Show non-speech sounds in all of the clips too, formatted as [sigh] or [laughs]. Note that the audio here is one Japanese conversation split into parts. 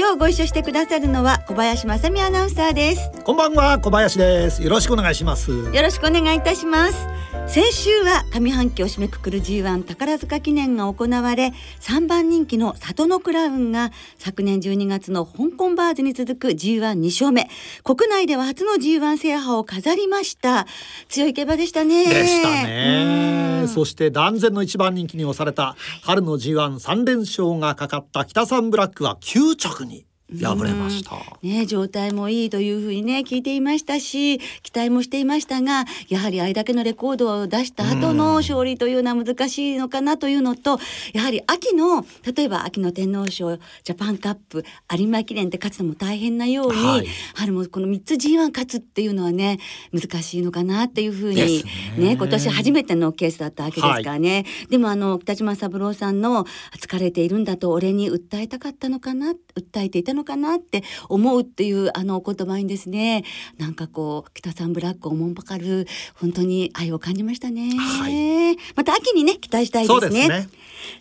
今日ご一緒してくださるのは小林正美アナウンサーです。こんばんは小林です。よろしくお願いします。よろしくお願いいたします先週は上半期を締めくくる G1 宝塚記念が行われ3番人気の里のクラウンが昨年12月の香港バーズに続く G12 勝目。国内では初の G1 制覇を飾りました。強い競馬でしたね。でしたね。そして断然の一番人気に押された春の G13 連勝がかかった北三ブラックは9着に敗れました。ね状態もいいというふうにね聞いていましたし期待もしていましたがやはりあれだけのレコードを出した後の勝利というのは難しいのかなというのとやはり秋の例えば秋の天皇賞ジャパンカップ有馬記念って勝つのも大変なように、はい、春もこの3つ G1 勝つっていうのはね難しいのかなっていうふうにね今年初めてのケースだったわけですからね、はい、でもあの北島三郎さんの疲れているんだと俺に訴えたかったのかな訴えていたのかなって思うっていうあのお言葉にですねなんかこう北さんブラックをもんぱかる本当に愛を感じましたね、はい、また秋にね期待したいですね、ね、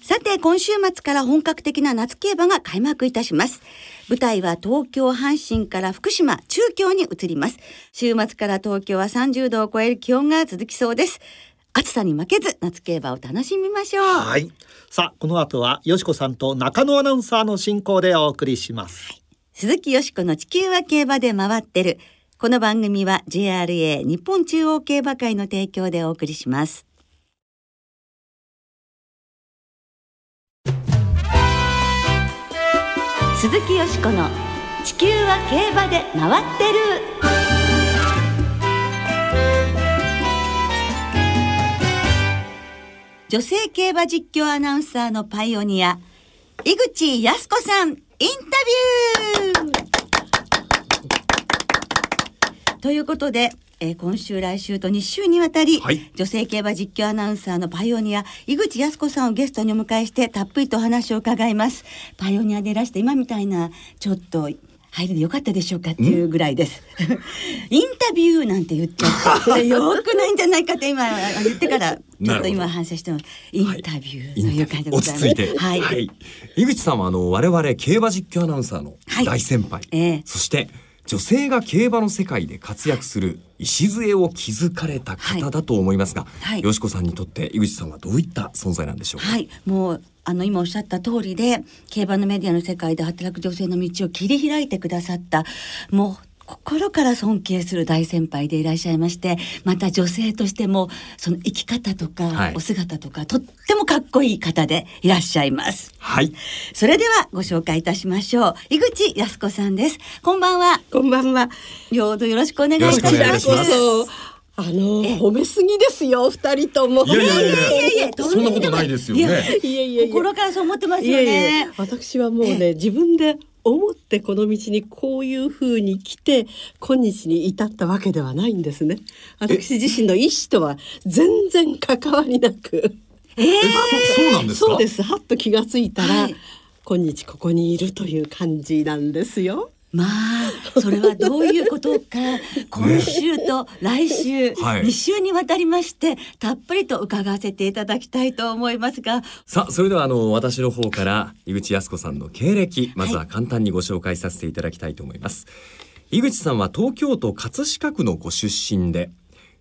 さて今週末から本格的な夏競馬が開幕いたします舞台は東京阪神から福島中京に移ります週末から東京は30度を超える気温が続きそうです暑さに負けず夏競馬を楽しみましょう。はい。さあこの後はよしこさんと中野アナウンサーの進行でお送りします、はい、鈴木よしこの地球は競馬で回ってる。この番組は JRA 日本中央競馬会の提供でお送りします。鈴木よしこの地球は競馬で回ってる女性競馬実況アナウンサーのパイオニア、井口康子さん、インタビュー。ということで、えー、今週来週と2週にわたり、はい、女性競馬実況アナウンサーのパイオニア井口康子さんをゲストにお迎えしてたっぷりとお話を伺います。パイオニアでいらして今みたいなちょっと入りでよかったでしょうかっていうぐらいです。[laughs] インタビューなんて言っちゃって、よくないんじゃないかって今 [laughs] 言ってからちょっと今反省してます。インタビューという感じでございます。落ち着いて、はい、はい、井口さんはあの我々競馬実況アナウンサーの大先輩、はい、え。ー、そして女性が競馬の世界で活躍する礎を築かれた方だと思いますが、はい、よしこさんにとって井口さんはどういった存在なんでしょうか？はい、もうあの今おっしゃった通りで競馬のメディアの世界で働く女性の道を切り開いてくださったもう心から尊敬する大先輩でいらっしゃいましてまた女性としてもその生き方とか、お姿とかとってもかっこいい方でいらっしゃいます。はい。それではご紹介いたしましょう。井口康子さんです。こんばんは。こんばんは。ようどよろしくお願いいたしますあの褒めすぎですよ二人とも。いやいやいやいやそんなことないですよね。いやいや心からそう思ってますよね。私はもうね自分で思ってこの道にこういうふうに来て今日に至ったわけではないんですね。私自身の意思とは全然関わりなく。えー、そうなんですそうです。はっと気がついたら、はい、今日ここにいるという感じなんですよ。まあそれはどういうことか。[laughs] 今週と来週2週にわたりましてたっぷりと伺わせていただきたいと思いますが。さあそれではあの私の方から井口康子さんの経歴まずは簡単にご紹介させていただきたいと思います、はい、井口さんは東京都葛飾区のご出身で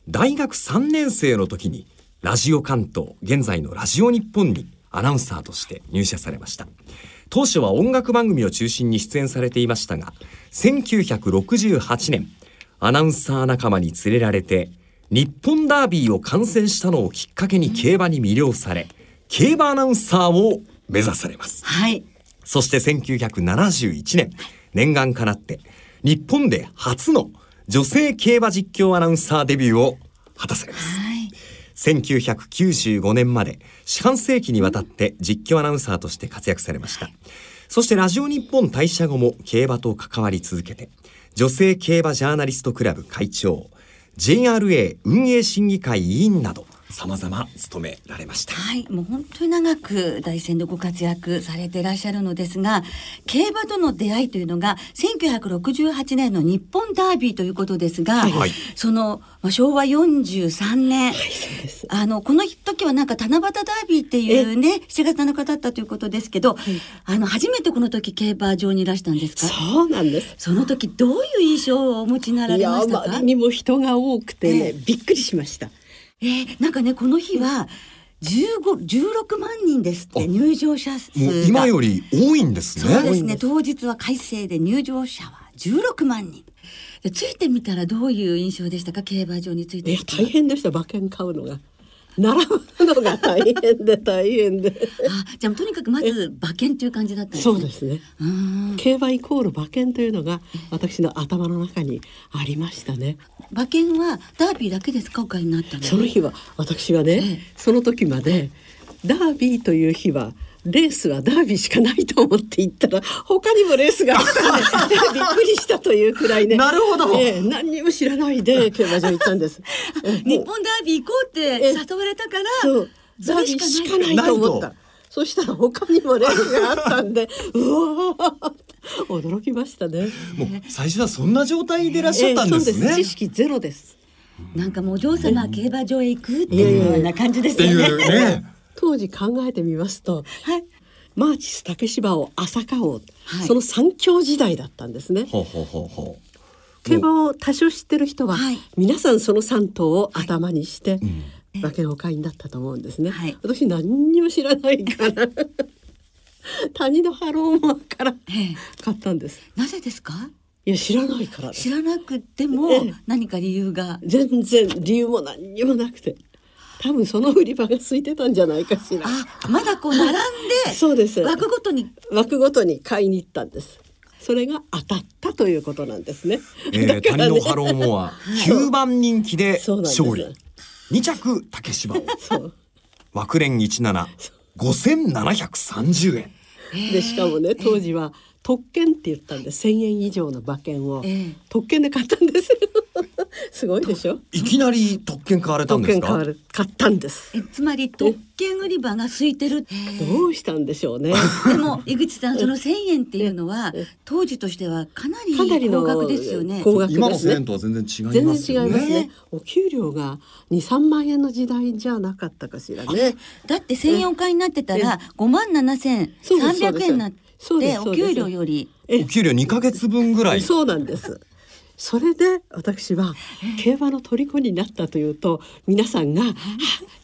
大学3年生の時にラジオ関東現在のラジオ日本にアナウンサーとして入社されました当初は音楽番組を中心に出演されていましたが1968年アナウンサー仲間に連れられて日本ダービーを観戦したのをきっかけに競馬に魅了され競馬アナウンサーを目指されます、はい、そして1971年念願かなって日本で初の女性競馬実況アナウンサーデビューを果たされます、はい1995年まで四半世紀にわたって実況アナウンサーとして活躍されました。そしてラジオ日本退社後も競馬と関わり続けて女性競馬ジャーナリストクラブ会長 JRA 運営審議会委員など様々務められました。はい、もう本当に長く大戦でご活躍されていらっしゃるのですが、競馬との出会いというのが1968年の日本ダービーということですが、はい。そのまあ昭和43年、そうです。あのこの時はなんか七夕ダービーっていうね7月7日だったということですけど、あの初めてこの時競馬場にいらしたんですか？そうなんです。その時どういう印象をお持ちになられましたか？まり。にも人が多くてね、ええ。びっくりしましたえー、なんかねこの日は15 16万人ですって入場者数が。今より多いんですね。そうですね。当日は改正で入場者は16万人。でついてみたらどういう印象でしたか？競馬場について。いや大変でした。馬券買うのが並ぶのが大変で大変で。あじゃあとにかくまず馬券という感じだったんですね。そうですね。競馬イコール馬券というのが私の頭の中にありましたね。馬券はダービーだけですか？お買いになったのその日は私はね、ええ。その時までダービーという日はレースはダービーしかないと思って行ったら他にもレースがあったんで [laughs] びっくりしたというくらいね。なるほど。ええ何にも知らないで [laughs] 競馬場行ったんです。ええ日本ダービー行こうってえ誘われたからそう。ダービーしかないしかないと思っなたそしたら他にもレースがあったんで [laughs] うわ驚きましたね。もう最初はそんな状態でいらっしゃったんですね、ええそうです。知識ゼロです。なんかもうお嬢様は競馬場へ行くっていうような感じですってよね。当時考えてみますとはい。マーチス竹芝王朝香王、はい。その三強時代だったんですね。ほうほうほうほう。競馬を多少知ってる人は、はい。皆さんその三頭を頭にして、うん。馬券をお買いになったと思うんですね、はい。私何にも知らないから [laughs] 谷のハローマーからええ。買ったんです。なぜですか？いや知らないからです。知らなくてもええ。何か理由が。全然理由も何にもなくて多分その売り場が空いてたんじゃないかしら。あまだこう並んで [laughs] そうです。枠ごとに。枠ごとに買いに行ったんです。それが当たったということなんですね、えー、谷のハローモア [laughs] 9番人気でそう。なんです。勝利。2着竹芝王。そう。枠連17 5730円。でしかもね当時は特権って言ったんで1,000円以上の馬券をええ。特権で買ったんです [laughs] すごいでしょ？いきなり特権買われたん特ですか？権買われ買ったんです。えつまり特権売り場が空いてる。どうしたんでしょうね。でも井口さんその1,000円っていうのはええ。当時としてはかなりかなりの高額ですよね。高額今の1000ですね円とは全然違い全ますよ然違いますね。ねお給料が2、3万円の時代じゃなかったかしらね。だって1,000円お買いになってたら5万7,300円になっそうでてお給料より。えお給料2ヶ月分ぐらい。そうなんです。それで私は競馬の虜になったというと皆さんが「あ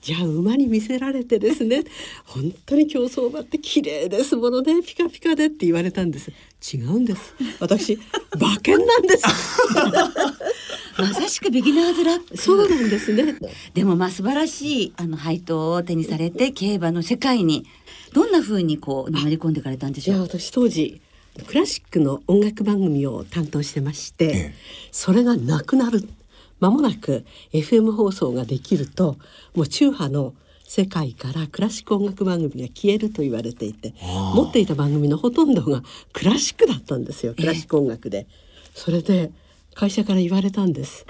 じゃあ馬に見せられてですね。本当に競走馬って綺麗ですものね。ピカピカで」って言われたんです。違うんです。私馬券なんです。[laughs] まさしくビギナーズラック。そうなんですね。でもまあ素晴らしいあの配当を手にされて競馬の世界にどんな風にこうのめり込んでいかれたんでしょう？私当時クラシックの音楽番組を担当してまして、ええ。それがなくなる間もなく FM 放送ができるともう中波の世界からクラシック音楽番組が消えると言われていて持っていた番組のほとんどがクラシックだったんですよクラシック音楽で。それで会社から言われたんです。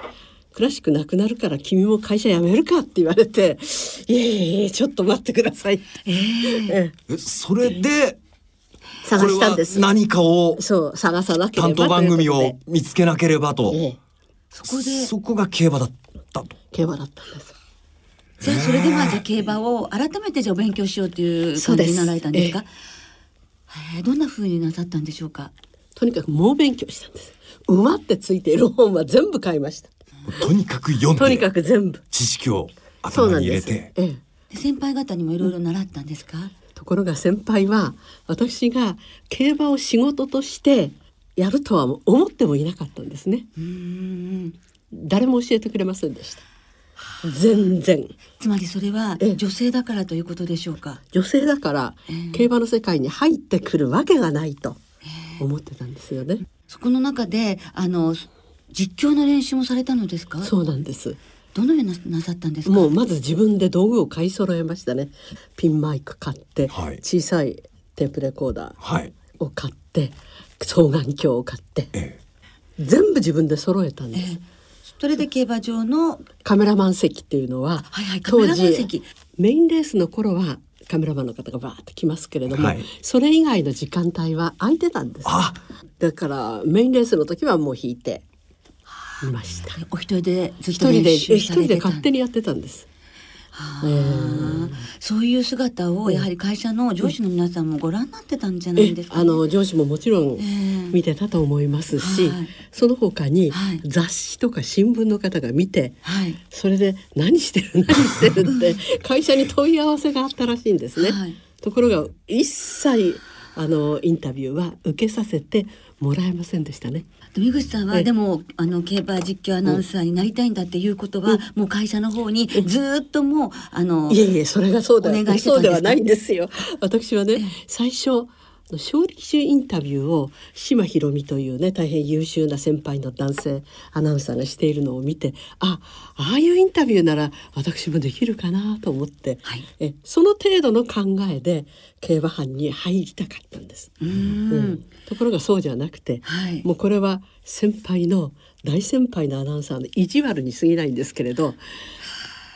クラシックなくなるから君も会社辞めるかって言われて「いえいえちょっと待ってください」ええ。えそれでこ探れはしたんです。何かをそう探さなければ担当番組を見つけなければとええ、そこでそこが競馬だったと競馬だったんです。じゃあそれでまあじゃあ競馬を改めてじゃあお勉強しようという感じになられたんですか？へえどんな風になさったんでしょうか？とにかく猛勉強したんです。馬ってついている本は全部買いました。とにかく読んとにかでく全部。知識を頭そうなんです。に入れてええ。で先輩方にもいろいろ習ったんですか？ところが先輩は私が競馬を仕事としてやるとは思ってもいなかったんですね。誰も教えてくれませんでした。全然つまりそれはええ女性だからということでしょうか？女性だから競馬の世界に入ってくるわけがないと思ってたんですよね。そこの中であの実況の練習もされたのですか？そうなんです。どのようななさったんですか？もうまず自分で道具を買い揃えましたね。ピンマイク買って、はい。小さいテープレコーダーはい。を買って双眼鏡を買ってええ。全部自分で揃えたんです。それで競馬場のカメラマン席っていうのは、はいはいカメラマン席。メインレースの頃はカメラマンの方がバーッと来ますけれども、はい。それ以外の時間帯は空いてたんです。あ。だからメインレースの時はもう引いていました。お一人でずっ一と練習されてた人で勝手にやってたんです。はあそういう姿をやはり会社の上司の皆さんもご覧になってたんじゃないえですか、ね、あの上司ももちろんええ。見てたと思いますし、はい。その他にはい。雑誌とか新聞の方が見て、はい。それで何してる何してるって [laughs] 会社に問い合わせがあったらしいんですね。はい。ところが一切あのインタビューは受けさせてもらえませんでしたね。井口さんはええ。でもあの競馬実況アナウンサーになりたいんだっていうことは、もう会社の方にずーっともうあのいえいえそれがそうだ。お願いしてたんです。かそうではないんですよ。私はね、最初勝利中インタビューを島ひろみというね大変優秀な先輩の男性アナウンサーがしているのを見てあああいうインタビューなら私もできるかなと思って、はい。えその程度の考えで競馬班に入りたかったんです。うーん。うん。ところがそうじゃなくて、はい。もうこれは先輩の大先輩のアナウンサーの意地悪に過ぎないんですけれど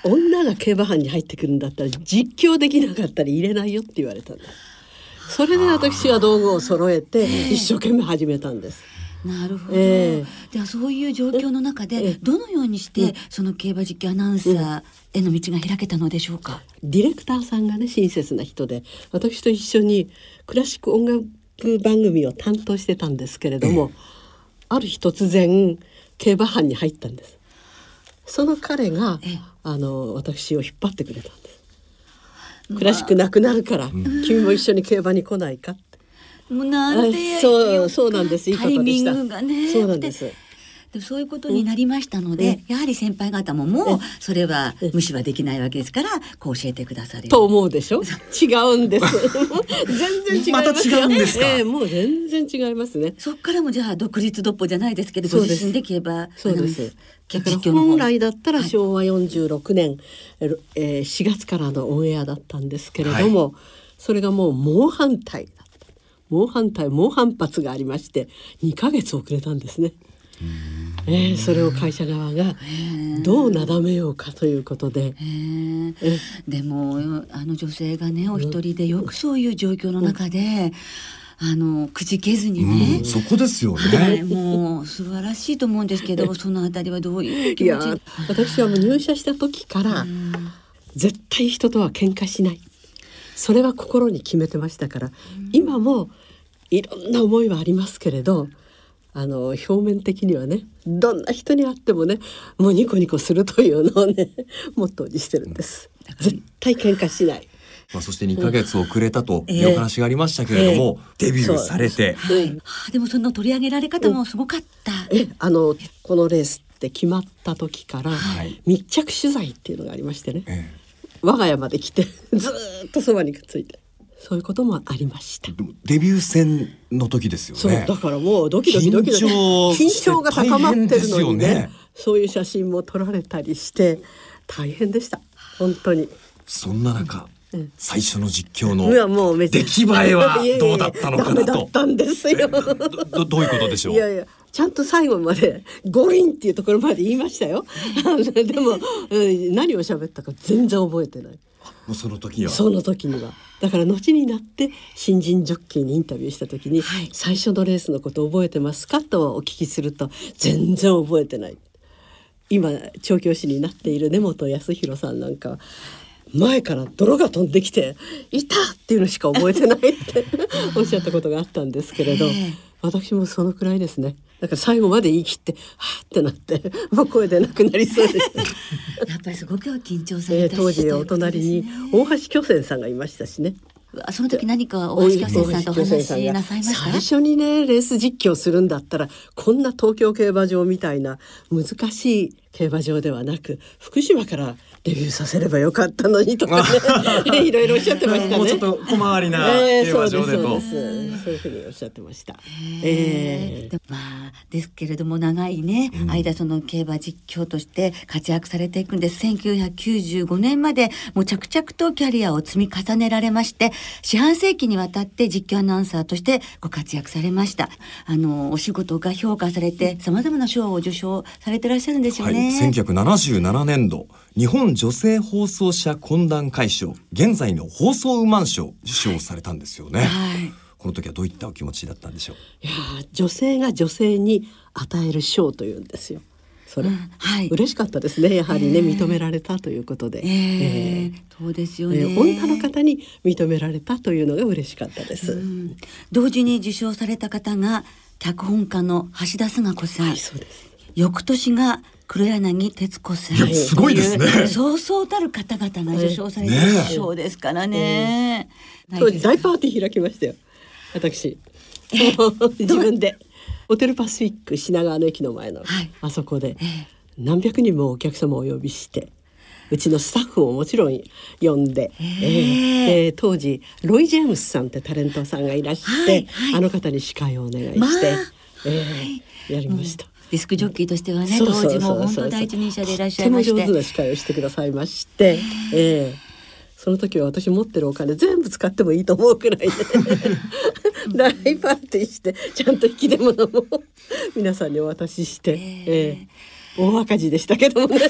女が競馬班に入ってくるんだったら実況できなかったら入れないよって言われたんだそれで私は道具を揃えて一生懸命始めたんです。なるほど、えではそういう状況の中えでえどのようにしてその競馬実況アナウンサーへの道が開けたのでしょうか、ディレクターさんがね親切な人で私と一緒にクラシック音楽番組を担当してたんですけれども、ある日突然競馬班に入ったんです。その彼がええ。あの私を引っ張ってくれたんですクラシックなくなるから、君も一緒に競馬に来ないかって。もうなんてあそうそうなんです。いいこタイミンとでしたグがねそうなんですでそういうことになりましたので、やはり先輩方ももうそれは無視はできないわけですからこう教えてくださると思うでしょ？違うんです。[laughs] 全然違いますよ。まええもう全然違いますね。そっからもじゃあ独立独歩じゃないですけどご自身で競馬そうです。本来だったらはい昭和46年、えー4月からのオンエアだったんですけれども、それがもう猛反対だった。猛反対猛反発がありまして2ヶ月遅れたんですね。えーそれを会社側がどうなだめようかということで、へええでもあの女性がねお一人でよくそういう状況の中で、あのくじけずにね、そこですよはい、ね。もう素晴らしいと思うんですけど [laughs] そのあたりはどういう気いや持ち私はもう入社した時から絶対人とは喧嘩しない。それは心に決めてましたから、今もいろんな思いはありますけれどあの表面的にはねどんな人に会ってもねもうニコニコするというのをね [laughs] モットーにしてるんです。絶対喧嘩しない。まあそして2ヶ月遅れたというお話がありましたけれども、デビューされて、はい、はあでもその取り上げられ方もすごかった、えあのこのレースって決まった時からはい。密着取材っていうのがありましてね、え我が家まで来てずーっとそばにくっついてそういうこともありましたえ。でもデビュー戦の時ですよそうね。だからもうドキドキドキドキ緊張緊張が高まってるのにねねそういう写真も撮られたりして大変でした本当に。そんな中、うん最初の実況の出来栄えはどうだったのかなとだったんですよ。どどどういうことでしょう？いやいやちゃんと最後まで五輪っていうところまで言いましたよ。でも、うん何を喋ったか全然覚えてない。もうその時は。その時にはだから後になって新人ジョッキーにインタビューした時に、はい最初のレースのこと覚えてますかとお聞きすると全然覚えてない今調教師になっている根本康弘さんなんかは前から泥が飛んできて「いた!」っていうのしか覚えてないって [laughs] おっしゃったことがあったんですけれどええ私もそのくらいですねだから最後まで言い切って「はあ」ってなって [laughs] もう声出なくなりそうです。[laughs] やっぱりすごく緊張さえーれたし、当時お隣に大橋巨泉さんがいましたしね。あその時何か大橋巨泉さんとお話しなさいました？最初にねレース実況するんだったらこんな東京競馬場みたいな難しい競馬場ではなく福島からデビューさせればよかったのにとかね。[laughs] [laughs] いろいろおっしゃってましたね。もうちょっと小回りなええ競馬場でと。そうですそうそういうふうにおっしゃってました。ええでまあですけれども長いね、間その競馬実況として活躍されていくんです。1995年までもう着々とキャリアを積み重ねられまして四半世紀にわたって実況アナウンサーとしてご活躍されました。あのお仕事が評価されてさまざまな賞を受賞されてらっしゃるんですよはい、ね、1977年度日本女性放送者懇談会賞現在の放送ウマン賞受賞されたんですよね、はい。この時はどういったお気持ちだったんでしょう？いやー女性が女性に与える賞というんですよ。それ、はい。嬉しかったですねやはりね、ええ認められたということで、ええそうですよね、えー女の方に認められたというのが嬉しかったです。うん。同時に受賞された方が脚本家の橋田壽賀子さん、はいそうです。翌年が黒柳徹子さんいやすごいですね。そうそうたる方々が受賞されてねる賞ですからね。当時大パーティー開きましたよ。私。[laughs] 自分で。ホテルパシフィック品川の駅の前の、はい。あそこでええ。何百人もお客様をお呼びして。うちのスタッフももちろん呼んで、えーえー当時ロイ・ジェームスさんってタレントさんがいらして、はいはい。あの方に司会をお願いして、まあえーやりました。ディスクジョッキーとしてはね当時も本当第一人者でいらっしゃいまして。とっても上手な司会をしてくださいまして、ええその時は私持ってるお金全部使ってもいいと思うくらいで。[laughs] 大パーティーしてちゃんと引き出物も皆さんにお渡しして、ええ。大赤字でしたけどもね。[laughs]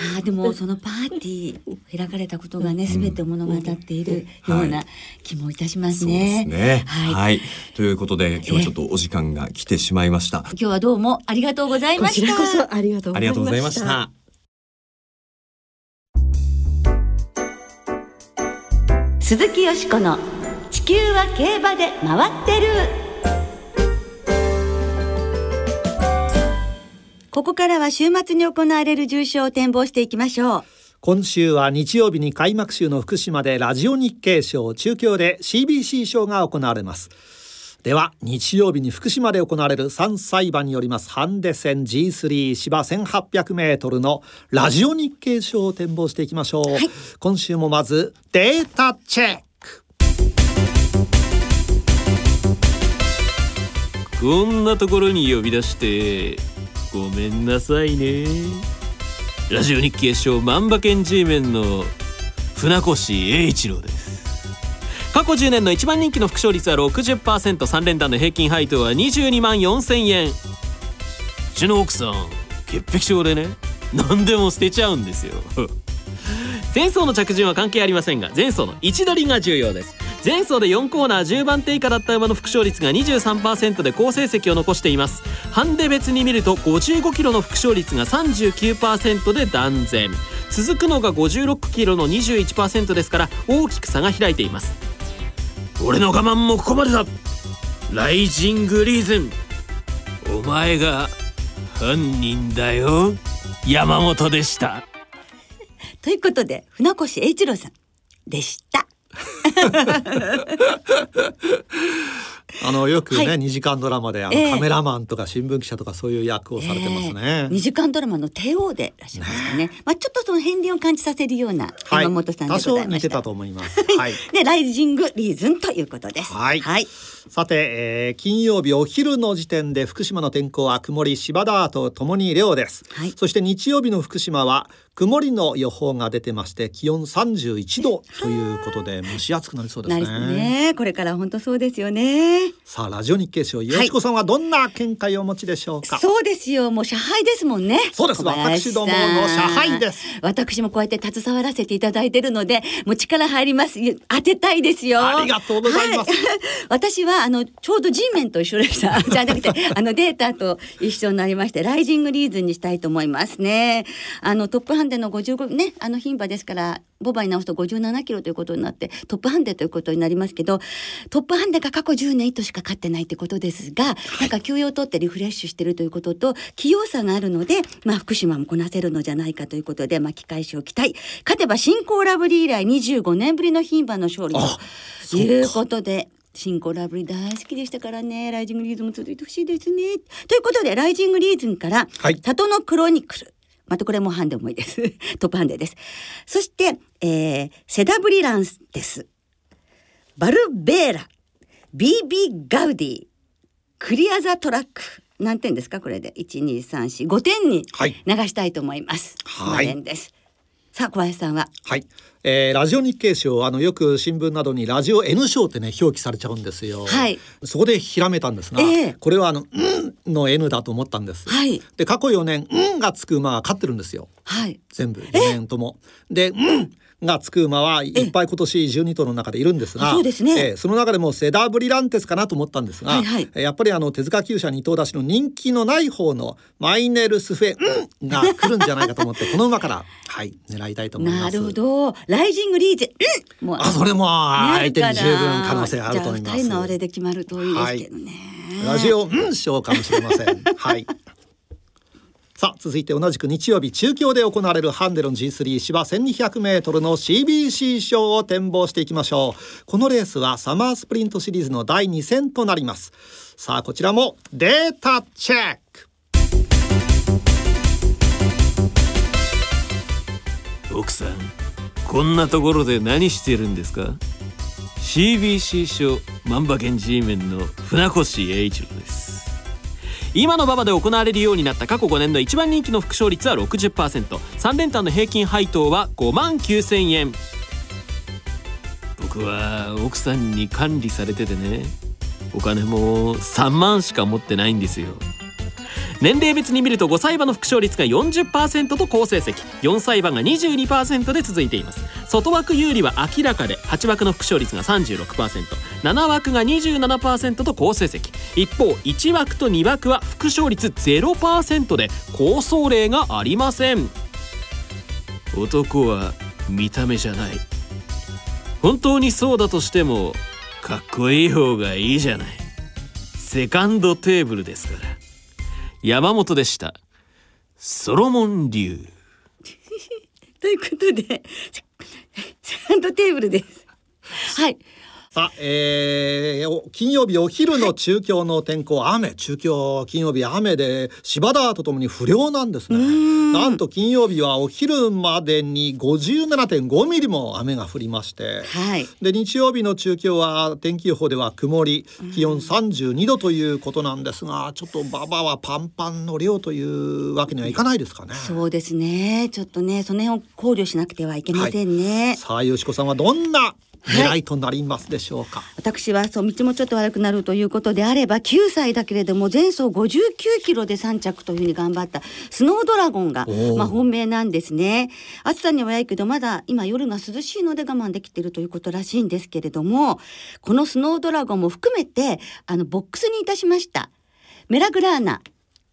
ああでもそのパーティー開かれたことがね全てを物語っているような気もいたしますね。ね。はい、はい、ということで今日はちょっとお時間が来てしまいました。今日はどうもありがとうございこました。ちらこそありがとうありがとうございました。鈴木よしこの地球は競馬で回ってるここからは週末に行われる重賞を展望していきましょう。今週は日曜日に開幕週の福島でラジオ日経賞中京で CBC 賞が行われます。では日曜日に福島で行われる3歳馬によりますハンデ戦 G3 芝 1800m のラジオ日経賞を展望していきましょう、今週もまずデータチェック。こんなところに呼び出してごめんなさいね。ラジオ日経賞万馬券 G メンの船越英一郎です。過去10年の一番人気の副勝率は 60%3 連単の平均配当は22万4000円。うちの奥さん潔癖症でね何でも捨てちゃうんですよ。前走の着順は関係ありませんが前走の位置取りが重要です。前走で4コーナー10番手以下だった馬の副勝率が23%で好成績を残しています。ハンデ別に見ると55キロの副勝率が39%で断然。続くのが56キロの21%ですから大きく差が開いています。俺の我慢もここまでだ。ライジングリーズンお前が犯人だよ。山本でした。[laughs] ということで船越英一郎さんでした。[laughs] あのよくね、はい。2時間ドラマであの、ええ。カメラマンとか新聞記者とかそういう役をされてますね、2時間ドラマの帝王でいらっしゃいますかね、まあちょっとその片鱗を感じさせるようなはい山本さんでございました。似てたと思います。[laughs] はい。でライジングリーズンということです。はい。はい、さて、えー金曜日お昼の時点で福島の天候は曇り芝田とともに涼です、はい。そして日曜日の福島は曇りの予報が出てまして気温31度ということで蒸し暑くなりそうですなねりね。これから本当そうですよね。さあラジオ日経賞よしこさんはどんな見解をお持ちでしょうか、そうですよ。もう社配ですもんね。そうです。私どもの社配です。私もこうやって携わらせていただいてるのでもう力入ります。当てたいですよ。ありがとうございます。はい。[laughs] 私はあのちょうど G メンと一緒でした。[laughs] じゃなくてあのデータと一緒になりましてライジングリーズンにしたいと思いますね。あのトップハンデの55ねあの牝馬ですからボバに直すと57キロということになってトップハンデということになりますけどトップハンデが過去10年1頭しか勝ってないってことですが、なんか休養を取ってリフレッシュしてるということと器用さがあるので、まあ、福島もこなせるのじゃないかということで巻き返しを期待。勝てば新興ラブリー以来25年ぶりの牝馬の勝利ということで。新コラブリ大好きでしたからね。ライジングリーズンも続いてほしいですね。ということでライジングリーズンから、はい。里のクロニクルまたこれもハンデ重いです。[laughs] トップハンデです。そして、えー、セダブリランスです。バルベーラ。BB ガウディ。クリアザトラック。何点ですか？これで。12345点にはい。流したいと思います。はい。5点です。さあ小林さんは？はい、えーラジオ日経賞あのよく新聞などにラジオ N 賞ってね表記されちゃうんですよ。はい。そこでひらめたんですが、ええ。これはあの「うん」の N だと思ったんです。はい。で過去4年「うん」がつく馬が勝ってるんですよ。はい。全部4年とも。で「うん」がつく馬はいっぱい今年12頭の中でいるんですがあそうですね。ええその中でもセダーブリランテスかなと思ったんですが、はいはい。えやっぱりあの手塚厩舎二頭出しの人気のない方のマイネルスフェ「うん」が来るんじゃないかと思ってこの馬からはい狙いたいと思います。なるほどライジングリーゼうんもうあそれもね相手に十分可能性あると思います。じゃあ二人のあれで決まるといいですけどね。ラジオうん賞かもしれません。はい。[laughs] さあ続いて同じく日曜日中京で行われるハンデロン G3 芝 1200m の CBC 賞を展望していきましょうこのレースはサマースプリントシリーズの第2戦となりますさあこちらもデータチェック奥さんこんなところで何してるんですか？CBC 賞万馬券 G メンの船越英一郎です。今の馬場で行われるようになった過去5年の一番人気の副勝率は 60%3 連単の平均配当は5万9000円。僕は奥さんに管理されててねお金も3万しか持ってないんですよ。年齢別に見ると5歳馬の副勝率が40%と好成績。4歳馬が22%で続いています。外枠有利は明らかで8枠の副勝率が 36%7 枠が27%と好成績。一方1枠と2枠は副勝率0%で好走例がありません。男は見た目じゃない。本当にそうだとしてもかっこいい方がいいじゃない。セカンドテーブルですから。山本でした。ソロモン流。[laughs] ということでセカンドテーブルです。はい。さあ、えーお金曜日お昼の中京の天候雨中京金曜日雨で芝田とともに不良なんですね。なんと金曜日はお昼までに57.5ミリも雨が降りまして。はい。で日曜日の中京は天気予報では曇り気温32度ということなんですがちょっと馬場はパンパンの量というわけにはいかないですかね。そうですね。ちょっとねその辺を考慮しなくてはいけませんね。さあよしこさんはどんな狙いとなりますでしょうか？私はそう道もちょっと悪くなるということであれば9歳だけれども前走59キロで3着というふうに頑張ったスノードラゴンがまあ本命なんですね。暑さには弱いけどまだ今夜が涼しいので我慢できているということらしいんですけれどもこのスノードラゴンも含めてあのボックスにいたしました。メラグラーナ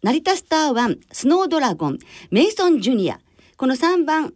成田スターワンスノードラゴンメイソンジュニア。この3番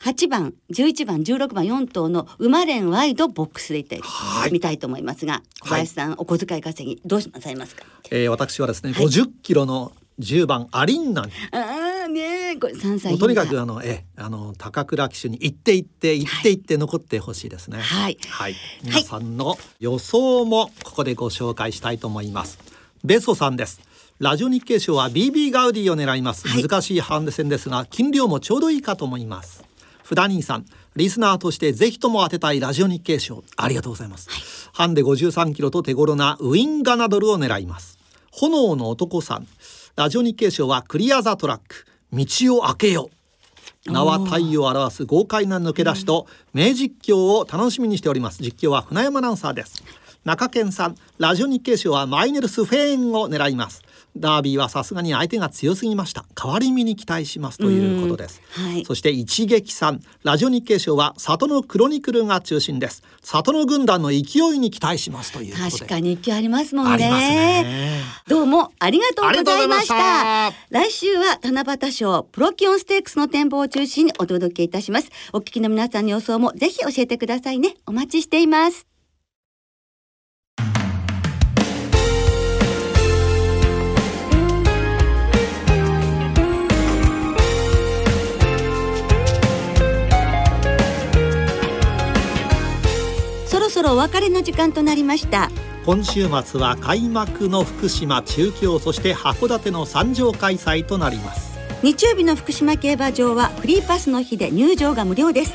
8番11番16番4頭の馬連ワイドボックスでいてはい。みたいと思いますが小林さん、お小遣い稼ぎどうしなさいますか？えー、私はですね、はい。50キロの10番アリンナにああねえこれ3歳とにかくあのえあの高倉騎手に行って行って行って行って残ってほしいですね。はい。はい、皆さんの予想もここでご紹介したいと思います。ベソさんです。ラジオ日経賞は BB ガウディを狙います。はい。難しいハンデ戦ですが、金量もちょうどいいかと思います。フダニーさん、リスナーとしてぜひとも当てたいラジオ日経賞、ありがとうございます。ハンデ53キロと手頃なウィンガナドルを狙います。炎の男さん、ラジオ日経賞はクリアザトラック、道を開けよ。名は太陽を表す豪快な抜け出しと名実況を楽しみにしております実況は船山アナウンサーです中堅さんラジオ日経賞はマイネルスフェーンを狙いますダービーはさすがに相手が強すぎました。代わり身に期待しますということです、うん。はい。そして一撃さんラジオ日経賞は里のクロニクルが中心です。里の軍団の勢いに期待しますということで。確かに勢いありますもんね。ありますね。どうもありがとうございました。来週は七夕賞プロキオンステークスの展望を中心にお届けいたします。お聞きの皆さんの予想もぜひ教えてくださいね。お待ちしていますそろお別れの時間となりました。今週末は開幕の福島中京そして函館の三条開催となります。日曜日の福島競馬場はフリーパスの日で入場が無料です。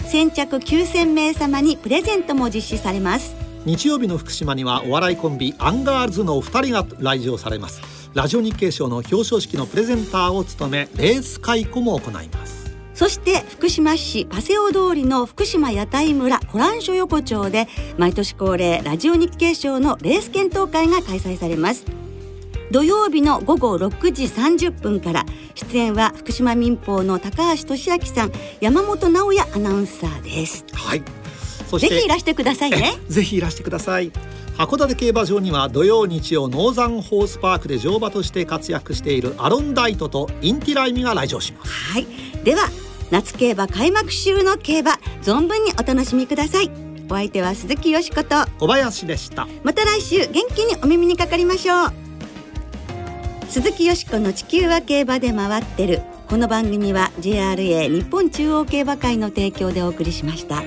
先着9000名様にプレゼントも実施されます。日曜日の福島にはお笑いコンビアンガールズのお二人が来場されます。ラジオ日経賞の表彰式のプレゼンターを務めレース解雇も行いますそして福島市パセオ通りの福島屋台村コラン所横丁で毎年恒例ラジオ日経賞のレース検討会が開催されます。土曜日の午後6時30分から出演は福島民放の高橋俊明さん山本直也アナウンサーです。はい。そぜひいらしてくださいね。[laughs] ぜひいらしてください。函館競馬場には土曜日曜ノーザンホースパークで乗馬として活躍しているアロンダイトとインティライミが来場します。はい。では夏競馬開幕週の競馬存分にお楽しみください。お相手は鈴木よしこと。小林でした。また来週元気にお耳にかかりましょう。鈴木よしこの地球は競馬で回ってる。この番組は JRA 日本中央競馬会の提供でお送りしました。